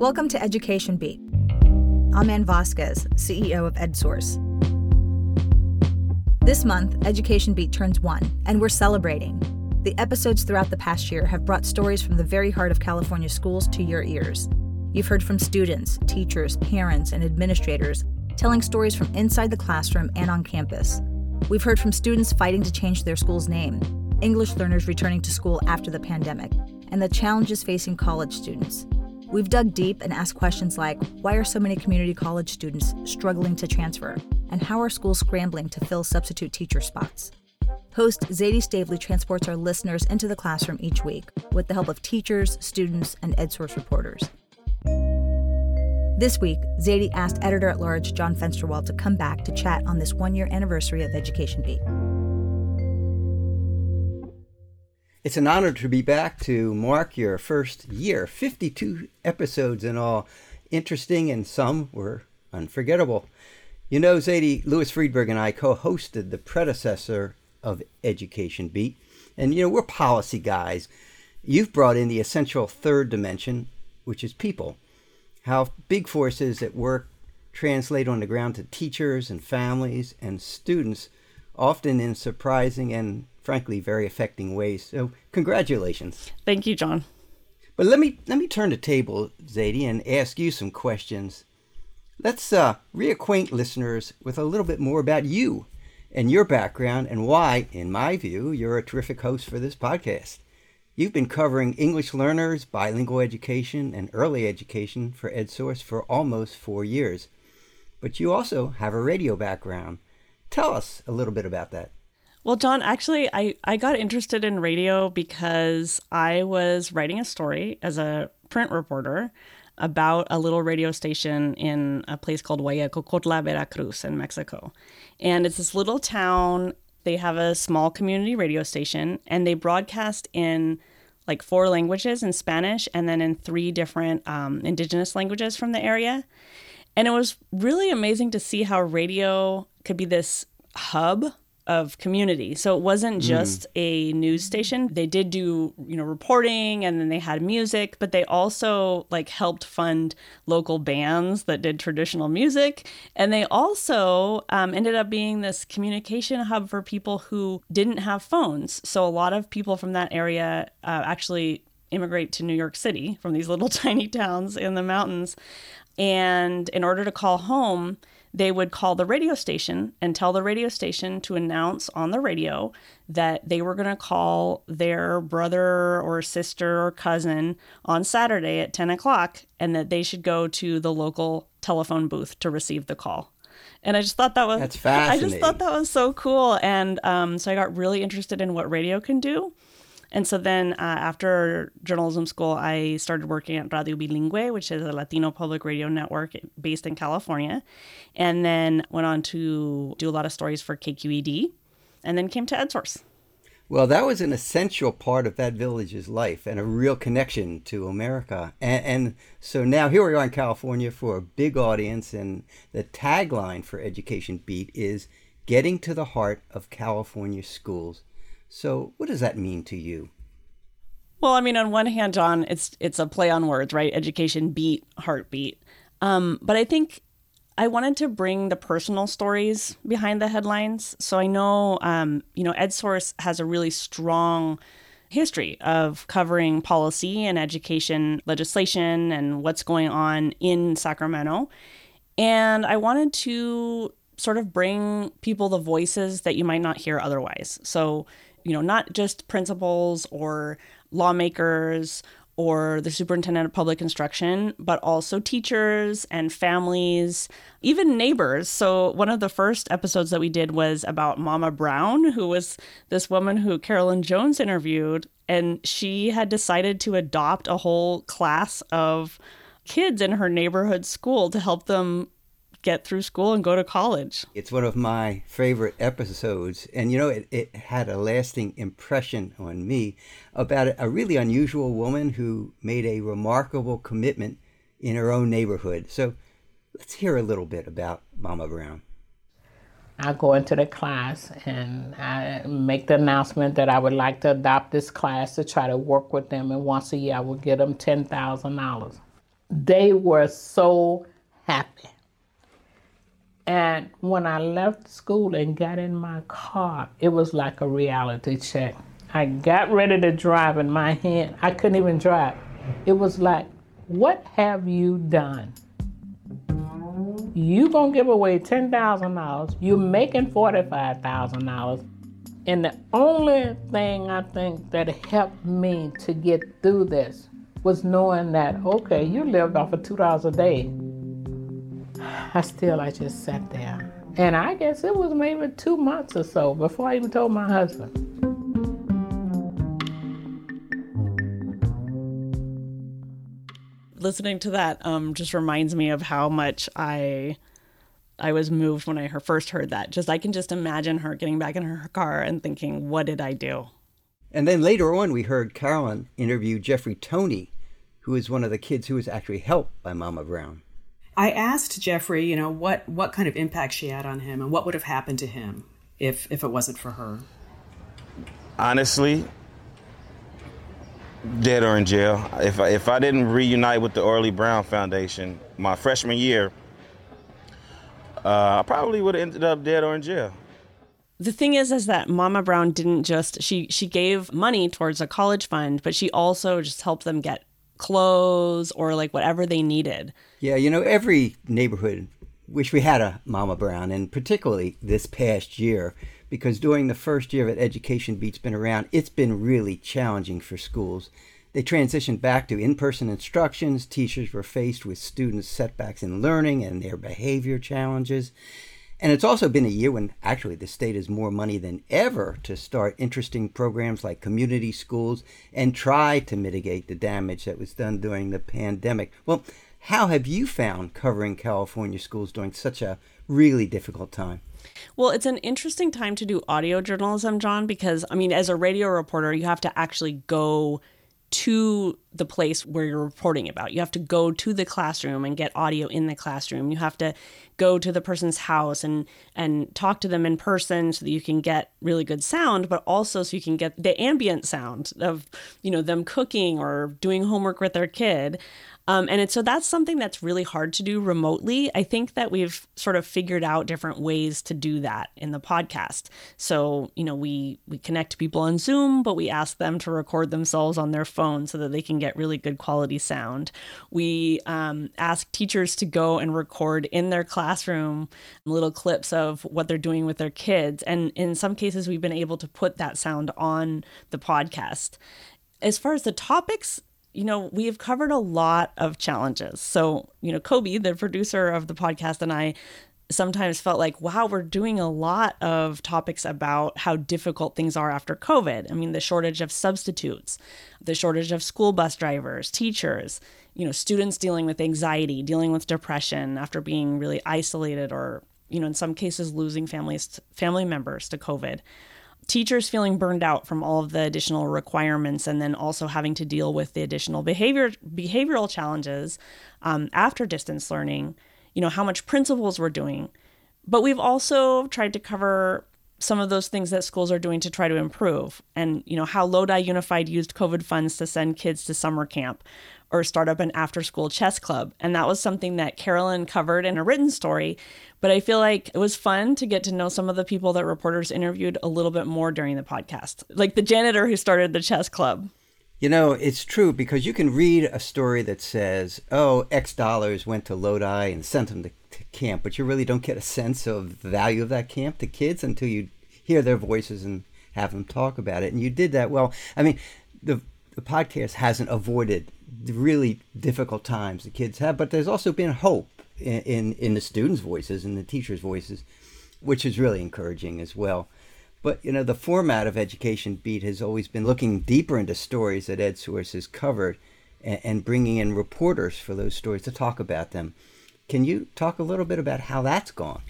Welcome to Education Beat. I'm Ann Vasquez, CEO of EdSource. This month, Education Beat turns one, and we're celebrating. The episodes throughout the past year have brought stories from the very heart of California schools to your ears. You've heard from students, teachers, parents, and administrators telling stories from inside the classroom and on campus. We've heard from students fighting to change their school's name, English learners returning to school after the pandemic, and the challenges facing college students. We've dug deep and asked questions like why are so many community college students struggling to transfer? And how are schools scrambling to fill substitute teacher spots? Host Zaidee Stavely transports our listeners into the classroom each week with the help of teachers, students, and EdSource reporters. This week, Zaidee asked editor at large John Fensterwald to come back to chat on this one year anniversary of Education Beat. It's an honor to be back to mark your first year. 52 episodes in all. Interesting, and some were unforgettable. You know, Zaidee, Louis Freedberg and I co hosted the predecessor of Education Beat. And, you know, we're policy guys. You've brought in the essential third dimension, which is people. How big forces at work translate on the ground to teachers and families and students, often in surprising and frankly, very affecting ways. So, congratulations. Thank you, John. But let me let me turn the table, Zaidee, and ask you some questions. Let's uh, reacquaint listeners with a little bit more about you and your background and why, in my view, you're a terrific host for this podcast. You've been covering English learners, bilingual education, and early education for EdSource for almost four years. But you also have a radio background. Tell us a little bit about that. Well, John, actually, I, I got interested in radio because I was writing a story as a print reporter about a little radio station in a place called Huayacocotla, Veracruz in Mexico. And it's this little town. They have a small community radio station and they broadcast in like four languages in Spanish and then in three different um, indigenous languages from the area. And it was really amazing to see how radio could be this hub of community. So it wasn't mm. just mm. a news station. They did do, you know, reporting and then they had music, but they also like helped fund local bands that did traditional music. And they also um, ended up being this communication hub for people who didn't have phones. So a lot of people from that area uh, actually immigrate to New York City from these little tiny towns in the mountains. And in order to call home, they would call the radio station and tell the radio station to announce on the radio that they were going to call their brother or sister or cousin on Saturday at 10 o'clock and that they should go to the local telephone booth to receive the call. And I just thought that was that's fascinating. I just thought that was so cool, and um, so I got really interested in what radio can do. And so then uh, after journalism school, I started working at Radio Bilingüe, which is a Latino public radio network based in California. And then went on to do a lot of stories for KQED and then came to EdSource. Well, that was an essential part of that village's life and a real connection to America. And, and, so now here we are in California for a big audience, and the tagline for Education Beat is Getting to the Heart of California Schools. So, what does that mean to you? Well, I mean, on one hand, John, it's it's a play on words, right? Education beat, heartbeat. Um, but I think I wanted to bring the personal stories behind the headlines. So I know, um, you know, EdSource has a really strong history of covering policy and education legislation and what's going on in Sacramento. And I wanted to sort of bring people the voices that you might not hear otherwise. So you know, not just principals or lawmakers or the superintendent of public instruction, but also teachers and families, even neighbors. So, one of the first episodes that we did was about Mama Brown, who was this woman who Carolyn Jones interviewed, and she had decided to adopt a whole class of kids in her neighborhood school to help them get through school and go to college. It's one of my favorite episodes. And, you know, it, it had a lasting impression on me about a really unusual woman who made a remarkable commitment in her own neighborhood. So let's hear a little bit about Mama Brown. I go into the class and I make the announcement that I would like to adopt this class to try to work with them. And once a year, I would give them $10,000. they were so happy. And when I left school and got in my car, it was like a reality check. I got ready to drive in my hand. I couldn't even drive. It was like, what have you done? You gonna give away ten thousand dollars. You're making forty-five thousand dollars. And the only thing I think that helped me to get through this was knowing that, okay, you lived off of two dollars a day. I still, I just sat there. And I guess it was maybe two months or so before I even told my husband. Listening to that um, just reminds me of how much I I was moved when I first heard that. Just I can just imagine her getting back in her car and thinking, "What did I do?" And then later on, we heard Carolyn interview Jeffrey Tony, who is one of the kids who was actually helped by Mama Brown. I asked Jeffrey, you know, what what kind of impact she had on him, and what would have happened to him if if it wasn't for her. Honestly, dead or in jail. If I, if I didn't reunite with the Oral Lee Brown Foundation my freshman year, uh, I probably would have ended up dead or in jail. The thing is, is that Mama Brown didn't just she she gave money towards a college fund, but she also just helped them get clothes or like whatever they needed. Yeah, you know, every neighborhood wish we had a Mama Brown, and particularly this past year, because during the first year that Education Beat's been around, it's been really challenging for schools. They transitioned back to in person instructions. Teachers were faced with students' setbacks in learning and their behavior challenges. And it's also been a year when actually the state has more money than ever to start interesting programs like community schools and try to mitigate the damage that was done during the pandemic. Well, how have you found covering California schools during such a really difficult time? Well, it's an interesting time to do audio journalism, John, because I mean, as a radio reporter, you have to actually go to the place where you're reporting about. You have to go to the classroom and get audio in the classroom. You have to go to the person's house and and talk to them in person so that you can get really good sound, but also so you can get the ambient sound of, you know, them cooking or doing homework with their kid. Um, and it, so that's something that's really hard to do remotely. I think that we've sort of figured out different ways to do that in the podcast. So, you know, we we connect people on Zoom, but we ask them to record themselves on their phone so that they can get really good quality sound. We um, ask teachers to go and record in their classroom little clips of what they're doing with their kids. And in some cases, we've been able to put that sound on the podcast. As far as the topics, you know, we have covered a lot of challenges. So, you know, Coby, the producer of the podcast, and I sometimes felt like, wow, we're doing a lot of topics about how difficult things are after COVID. I mean, the shortage of substitutes, the shortage of school bus drivers, teachers, you know, students dealing with anxiety, dealing with depression after being really isolated or, you know, in some cases losing families family members to COVID teachers feeling burned out from all of the additional requirements and then also having to deal with the additional behavior behavioral challenges um, after distance learning you know how much principals were doing but we've also tried to cover some of those things that schools are doing to try to improve and you know how lodi unified used covid funds to send kids to summer camp or start up an after school chess club. And that was something that Carolyn covered in a written story. But I feel like it was fun to get to know some of the people that reporters interviewed a little bit more during the podcast, like the janitor who started the chess club. You know, it's true because you can read a story that says, oh, X dollars went to Lodi and sent them to, to camp, but you really don't get a sense of the value of that camp to kids until you hear their voices and have them talk about it. And you did that well. I mean, the the podcast hasn't avoided the really difficult times the kids have, but there's also been hope in, in, in the students' voices and the teachers' voices, which is really encouraging as well. But you know, the format of Education Beat has always been looking deeper into stories that EdSource has covered and, and bringing in reporters for those stories to talk about them. Can you talk a little bit about how that's gone?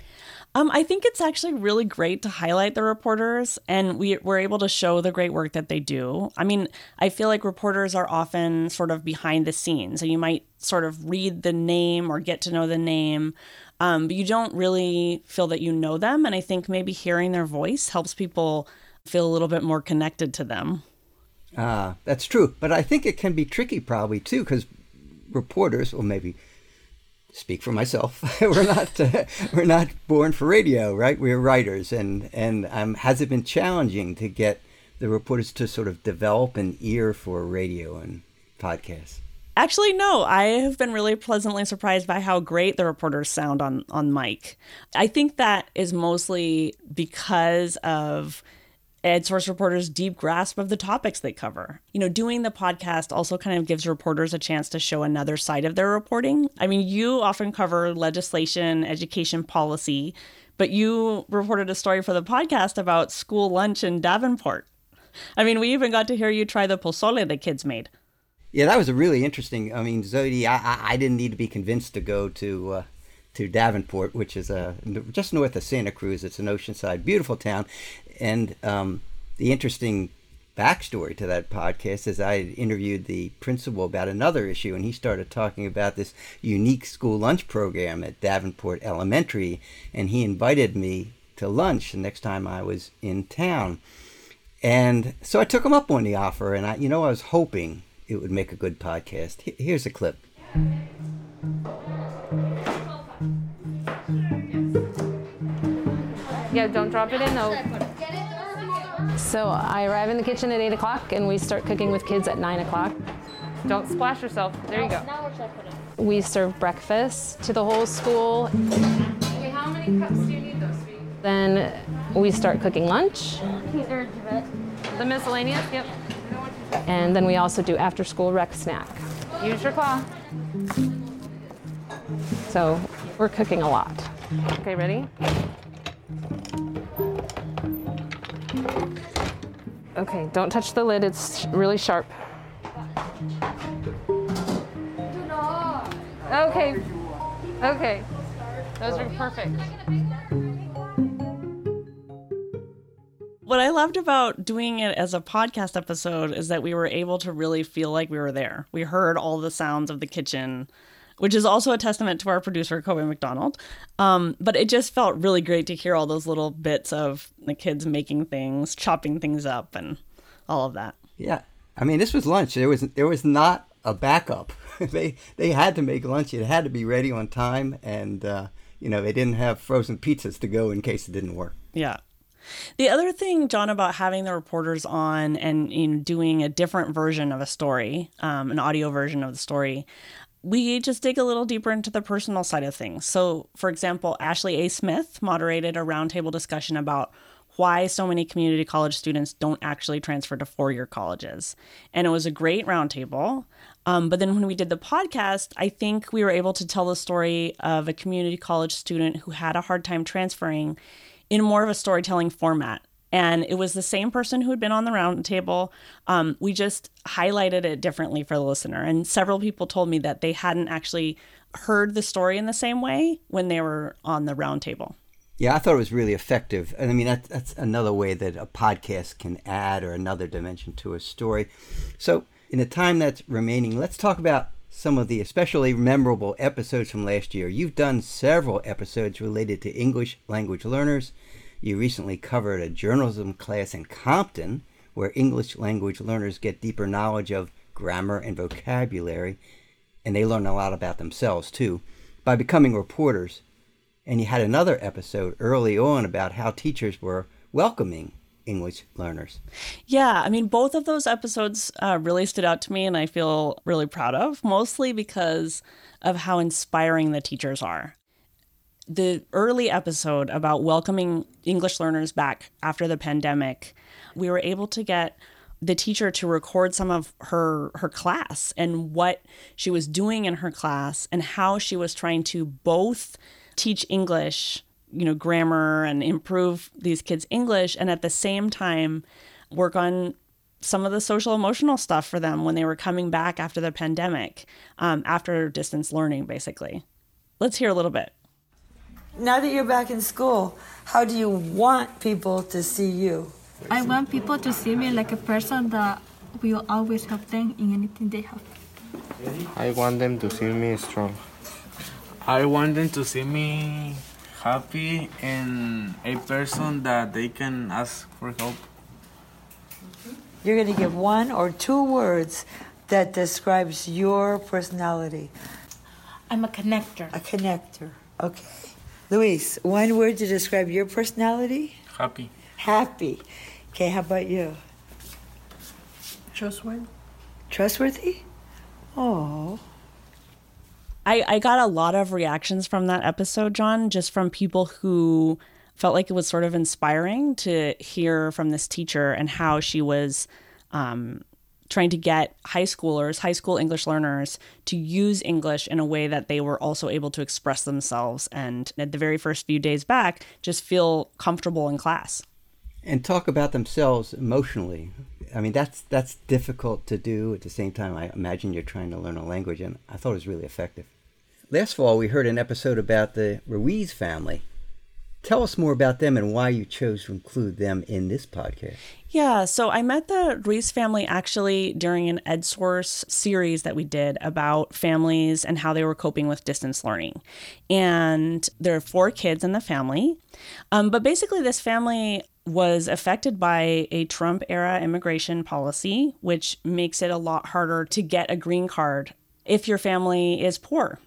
Um, I think it's actually really great to highlight the reporters, and we, we're able to show the great work that they do. I mean, I feel like reporters are often sort of behind the scenes, and you might sort of read the name or get to know the name, um, but you don't really feel that you know them. And I think maybe hearing their voice helps people feel a little bit more connected to them. Ah, that's true. But I think it can be tricky, probably too, because reporters, or maybe speak for myself. we're not uh, we're not born for radio, right? We're writers, and and um, has it been challenging to get the reporters to sort of develop an ear for radio and podcasts? Actually, no. I have been really pleasantly surprised by how great the reporters sound on on mic. I think that is mostly because of EdSource reporters' deep grasp of the topics they cover. You know, doing the podcast also kind of gives reporters a chance to show another side of their reporting. I mean, you often cover legislation, education policy, but you reported a story for the podcast about school lunch in Davenport. I mean, we even got to hear you try the pozole the kids made. Yeah, that was a really interesting. I mean, Zodi, I, I didn't need to be convinced to go to uh, to Davenport, which is a just north of Santa Cruz. It's an oceanside, beautiful town, and um, the interesting backstory to that podcast is I interviewed the principal about another issue, and he started talking about this unique school lunch program at Davenport Elementary, and he invited me to lunch the next time I was in town. And so I took him up on the offer, and I, you know, I was hoping it would make a good podcast. Here's a clip. Yeah, don't drop it in though. So I arrive in the kitchen at 8 o'clock and we start cooking with kids at 9 o'clock. Don't splash yourself. There you go. We serve breakfast to the whole school. Okay, how many cups do you need those Then we start cooking lunch. The miscellaneous, yep. And then we also do after school rec snack. Use your claw. So we're cooking a lot. Okay, ready? Okay, don't touch the lid, it's really sharp. Okay, okay. Those are perfect. What I loved about doing it as a podcast episode is that we were able to really feel like we were there. We heard all the sounds of the kitchen, which is also a testament to our producer, Coby McDonald. Um, but it just felt really great to hear all those little bits of the kids making things, chopping things up, and all of that. Yeah, I mean, this was lunch. There was there was not a backup. they they had to make lunch. It had to be ready on time, and uh, you know they didn't have frozen pizzas to go in case it didn't work. Yeah. The other thing, John, about having the reporters on and you know, doing a different version of a story, um, an audio version of the story, we just dig a little deeper into the personal side of things. So, for example, Ashley A. Smith moderated a roundtable discussion about why so many community college students don't actually transfer to four year colleges. And it was a great roundtable. Um, but then when we did the podcast, I think we were able to tell the story of a community college student who had a hard time transferring in more of a storytelling format and it was the same person who had been on the roundtable. Um, we just highlighted it differently for the listener, and several people told me that they hadn't actually heard the story in the same way when they were on the roundtable. Yeah, I thought it was really effective, and I mean that, that's another way that a podcast can add or another dimension to a story. So, in the time that's remaining, let's talk about some of the especially memorable episodes from last year. You've done several episodes related to English language learners you recently covered a journalism class in Compton where English language learners get deeper knowledge of grammar and vocabulary, and they learn a lot about themselves too by becoming reporters. And you had another episode early on about how teachers were welcoming English learners. Yeah, I mean, both of those episodes uh, really stood out to me, and I feel really proud of, mostly because of how inspiring the teachers are the early episode about welcoming English learners back after the pandemic, we were able to get the teacher to record some of her her class and what she was doing in her class and how she was trying to both teach English, you know, grammar and improve these kids' English and at the same time work on some of the social emotional stuff for them when they were coming back after the pandemic, um, after distance learning, basically. Let's hear a little bit now that you're back in school, how do you want people to see you? I want people to see me like a person that will always help them in anything they have. I want them to see me strong. I want them to see me happy and a person that they can ask for help. You're going to give one or two words that describes your personality? I'm a connector. A connector. Okay. Luis, one word to describe your personality? Happy. Happy. Okay, how about you? Trustworthy. Trustworthy? Oh. I, I got a lot of reactions from that episode, John, just from people who felt like it was sort of inspiring to hear from this teacher and how she was um, trying to get high schoolers, high school English learners, to use English in a way that they were also able to express themselves and at the very first few days back, just feel comfortable in class. And talk about themselves emotionally. I mean, that's that's difficult to do. At the same time, I imagine you're trying to learn a language, and I thought it was really effective. Last fall, we heard an episode about the Ruiz family. Tell us more about them and why you chose to include them in this podcast. Yeah, so I met the Ruiz family actually during an EdSource series that we did about families and how they were coping with distance learning. And there are four kids in the family. Um, but basically, this family was affected by a Trump era immigration policy, which makes it a lot harder to get a green card if your family is poor,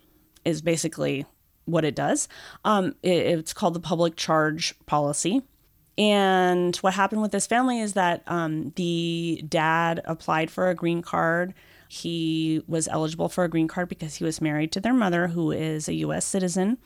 is basically what it does. Um, it, it's called the public charge policy. And what happened with this family is that um, the dad applied for a green card. He was eligible for a green card because he was married to their mother, who is a US citizen.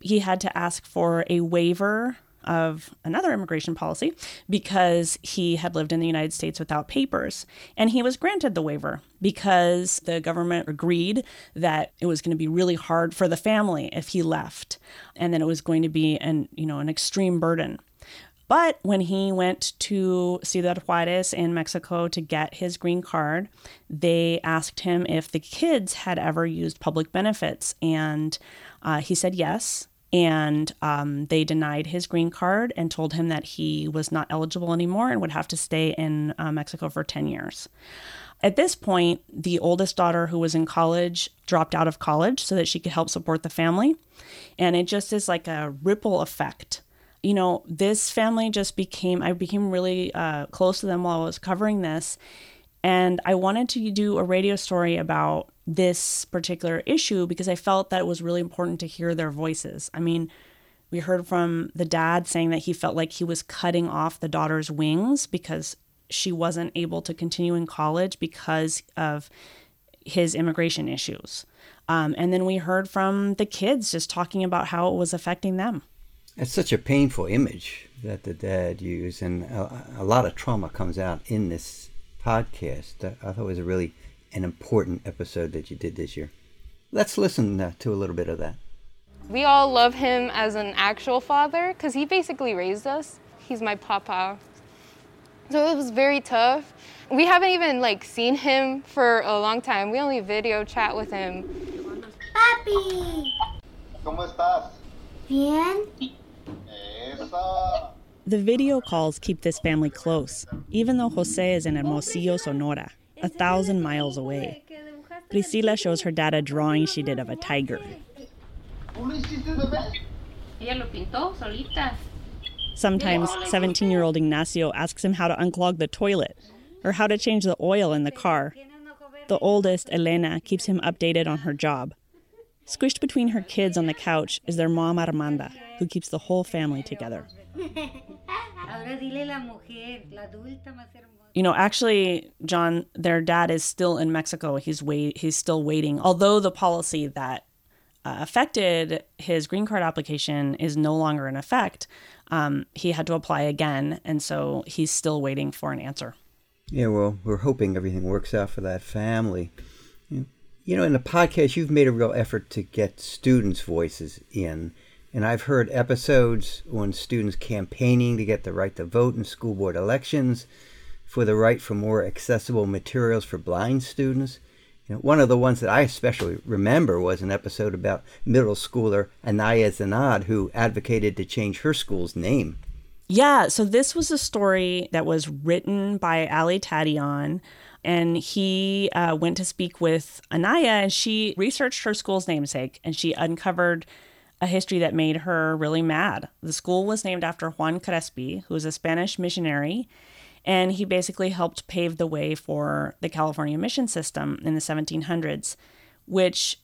He had to ask for a waiver of another immigration policy because he had lived in the United States without papers. And he was granted the waiver because the government agreed that it was going to be really hard for the family if he left and then it was going to be an, you know, an extreme burden. But when he went to Ciudad Juarez in Mexico to get his green card, they asked him if the kids had ever used public benefits. And uh, he said yes and um, they denied his green card and told him that he was not eligible anymore and would have to stay in uh, Mexico for 10 years. At this point, the oldest daughter, who was in college, dropped out of college so that she could help support the family. And it just is like a ripple effect. You know, this family just became, I became really uh, close to them while I was covering this. And I wanted to do a radio story about this particular issue because I felt that it was really important to hear their voices. I mean, we heard from the dad saying that he felt like he was cutting off the daughter's wings because she wasn't able to continue in college because of his immigration issues. Um, and then we heard from the kids just talking about how it was affecting them. It's such a painful image that the dad used, and a, a lot of trauma comes out in this podcast. I thought it was a really an important episode that you did this year. Let's listen uh, to a little bit of that. We all love him as an actual father because he basically raised us. He's my papa. So it was very tough. We haven't even like seen him for a long time. We only video chat with him. Papi. ¿Cómo estás? Bien. Eso. The video calls keep this family close, even though Jose is in Hermosillo, Sonora a thousand miles away. Priscila shows her dad a drawing she did of a tiger. Sometimes 17 year old Ignacio asks him how to unclog the toilet or how to change the oil in the car. The oldest, Elena, keeps him updated on her job. Squished between her kids on the couch is their mom, Armanda, who keeps the whole family together. You know, actually, John, their dad is still in Mexico. He's wait, he's still waiting. Although the policy that uh, affected his green card application is no longer in effect, um, he had to apply again, and so he's still waiting for an answer. Yeah, well, we're hoping everything works out for that family. You know, in the podcast, you've made a real effort to get students' voices in. And I've heard episodes on students campaigning to get the right to vote in school board elections for the right for more accessible materials for blind students. You know, one of the ones that I especially remember was an episode about middle schooler Anaya Zanad, who advocated to change her school's name. Yeah, so this was a story that was written by Ali Tadayon, and he uh, went to speak with Anaya, and she researched her school's namesake, and she uncovered a history that made her really mad. The school was named after Juan Crespi, who was a Spanish missionary And he basically helped pave the way for the California mission system in the 1700s, which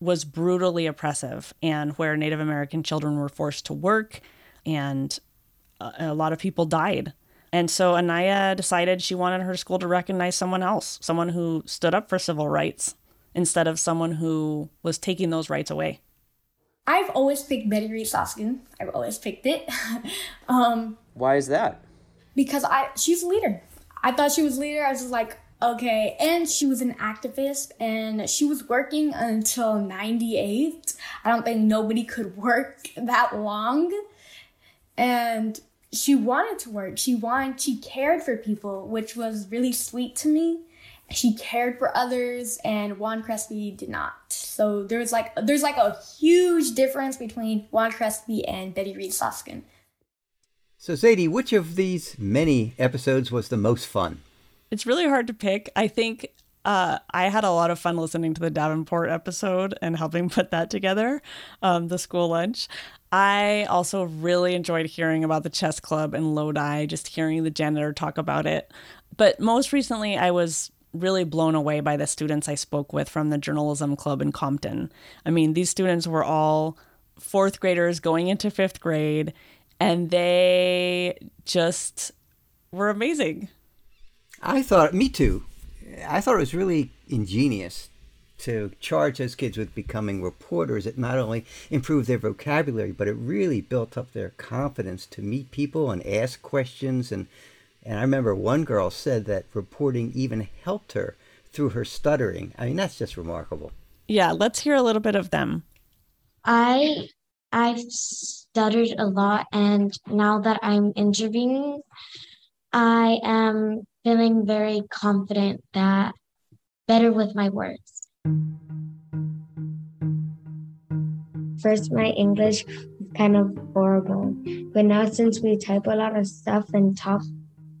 was brutally oppressive and where Native American children were forced to work and a lot of people died. And so Anaya decided she wanted her school to recognize someone else, someone who stood up for civil rights instead of someone who was taking those rights away. I've always picked Betty Reid Soskin. I've always picked it. um, Why is that? Because I she's a leader. I thought she was a leader. I was just like, okay. And she was an activist and she was working until 98. I don't think nobody could work that long. And she wanted to work. She wanted, she cared for people, which was really sweet to me. She cared for others, and Juan Crespi did not. So there's like there's like a huge difference between Juan Crespi and Betty Reid Soskin. So Zaidee, which of these many episodes was the most fun? It's really hard to pick. I think uh, I had a lot of fun listening to the Davenport episode and helping put that together, um, the school lunch. I also really enjoyed hearing about the chess club in Lodi, just hearing the janitor talk about it. But most recently, I was really blown away by the students I spoke with from the journalism club in Compton. I mean, these students were all fourth graders going into fifth grade, and they just were amazing. I thought, me too. I thought it was really ingenious to charge those kids with becoming reporters, it not only improved their vocabulary, but it really built up their confidence to meet people and ask questions. And, and I remember one girl said that reporting even helped her through her stuttering. I mean, that's just remarkable. Yeah, let's hear a little bit of them. I I've stuttered a lot and now that I'm interviewing, I am feeling very confident that better with my words. First, my English was kind of horrible, but now since we type a lot of stuff and talk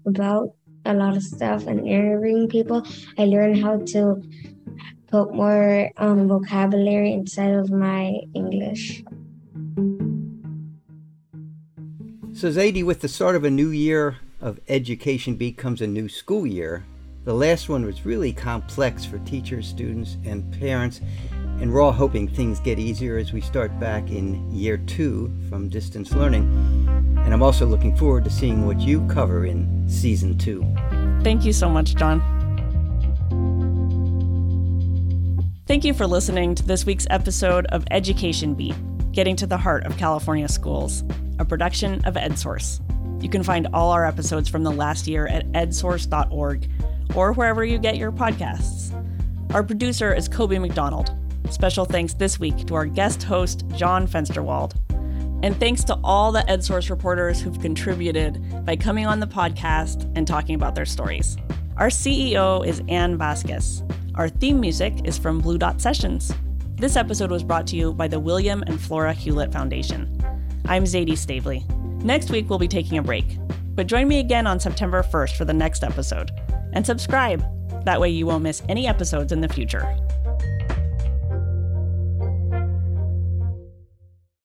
about a lot of stuff and interviewing people, I learned how to put more um, vocabulary inside of my English. So, Zaidee, with the start of a new year of education becomes a new school year, the last one was really complex for teachers, students, and parents, and we're all hoping things get easier as we start back in year two from distance learning. And I'm also looking forward to seeing what you cover in season two. Thank you so much, John. Thank you for listening to this week's episode of Education Beat Getting to the Heart of California Schools, a production of EdSource. You can find all our episodes from the last year at edsource.org or wherever you get your podcasts. Our producer is Coby McDonald. Special thanks this week to our guest host, John Fensterwald. And thanks to all the EdSource reporters who've contributed by coming on the podcast and talking about their stories. Our CEO is Ann Vasquez. Our theme music is from Blue Dot Sessions. This episode was brought to you by the William and Flora Hewlett Foundation. I'm Zaidee Stavely. Next week, we'll be taking a break, but join me again on September 1st for the next episode and subscribe. That way, you won't miss any episodes in the future.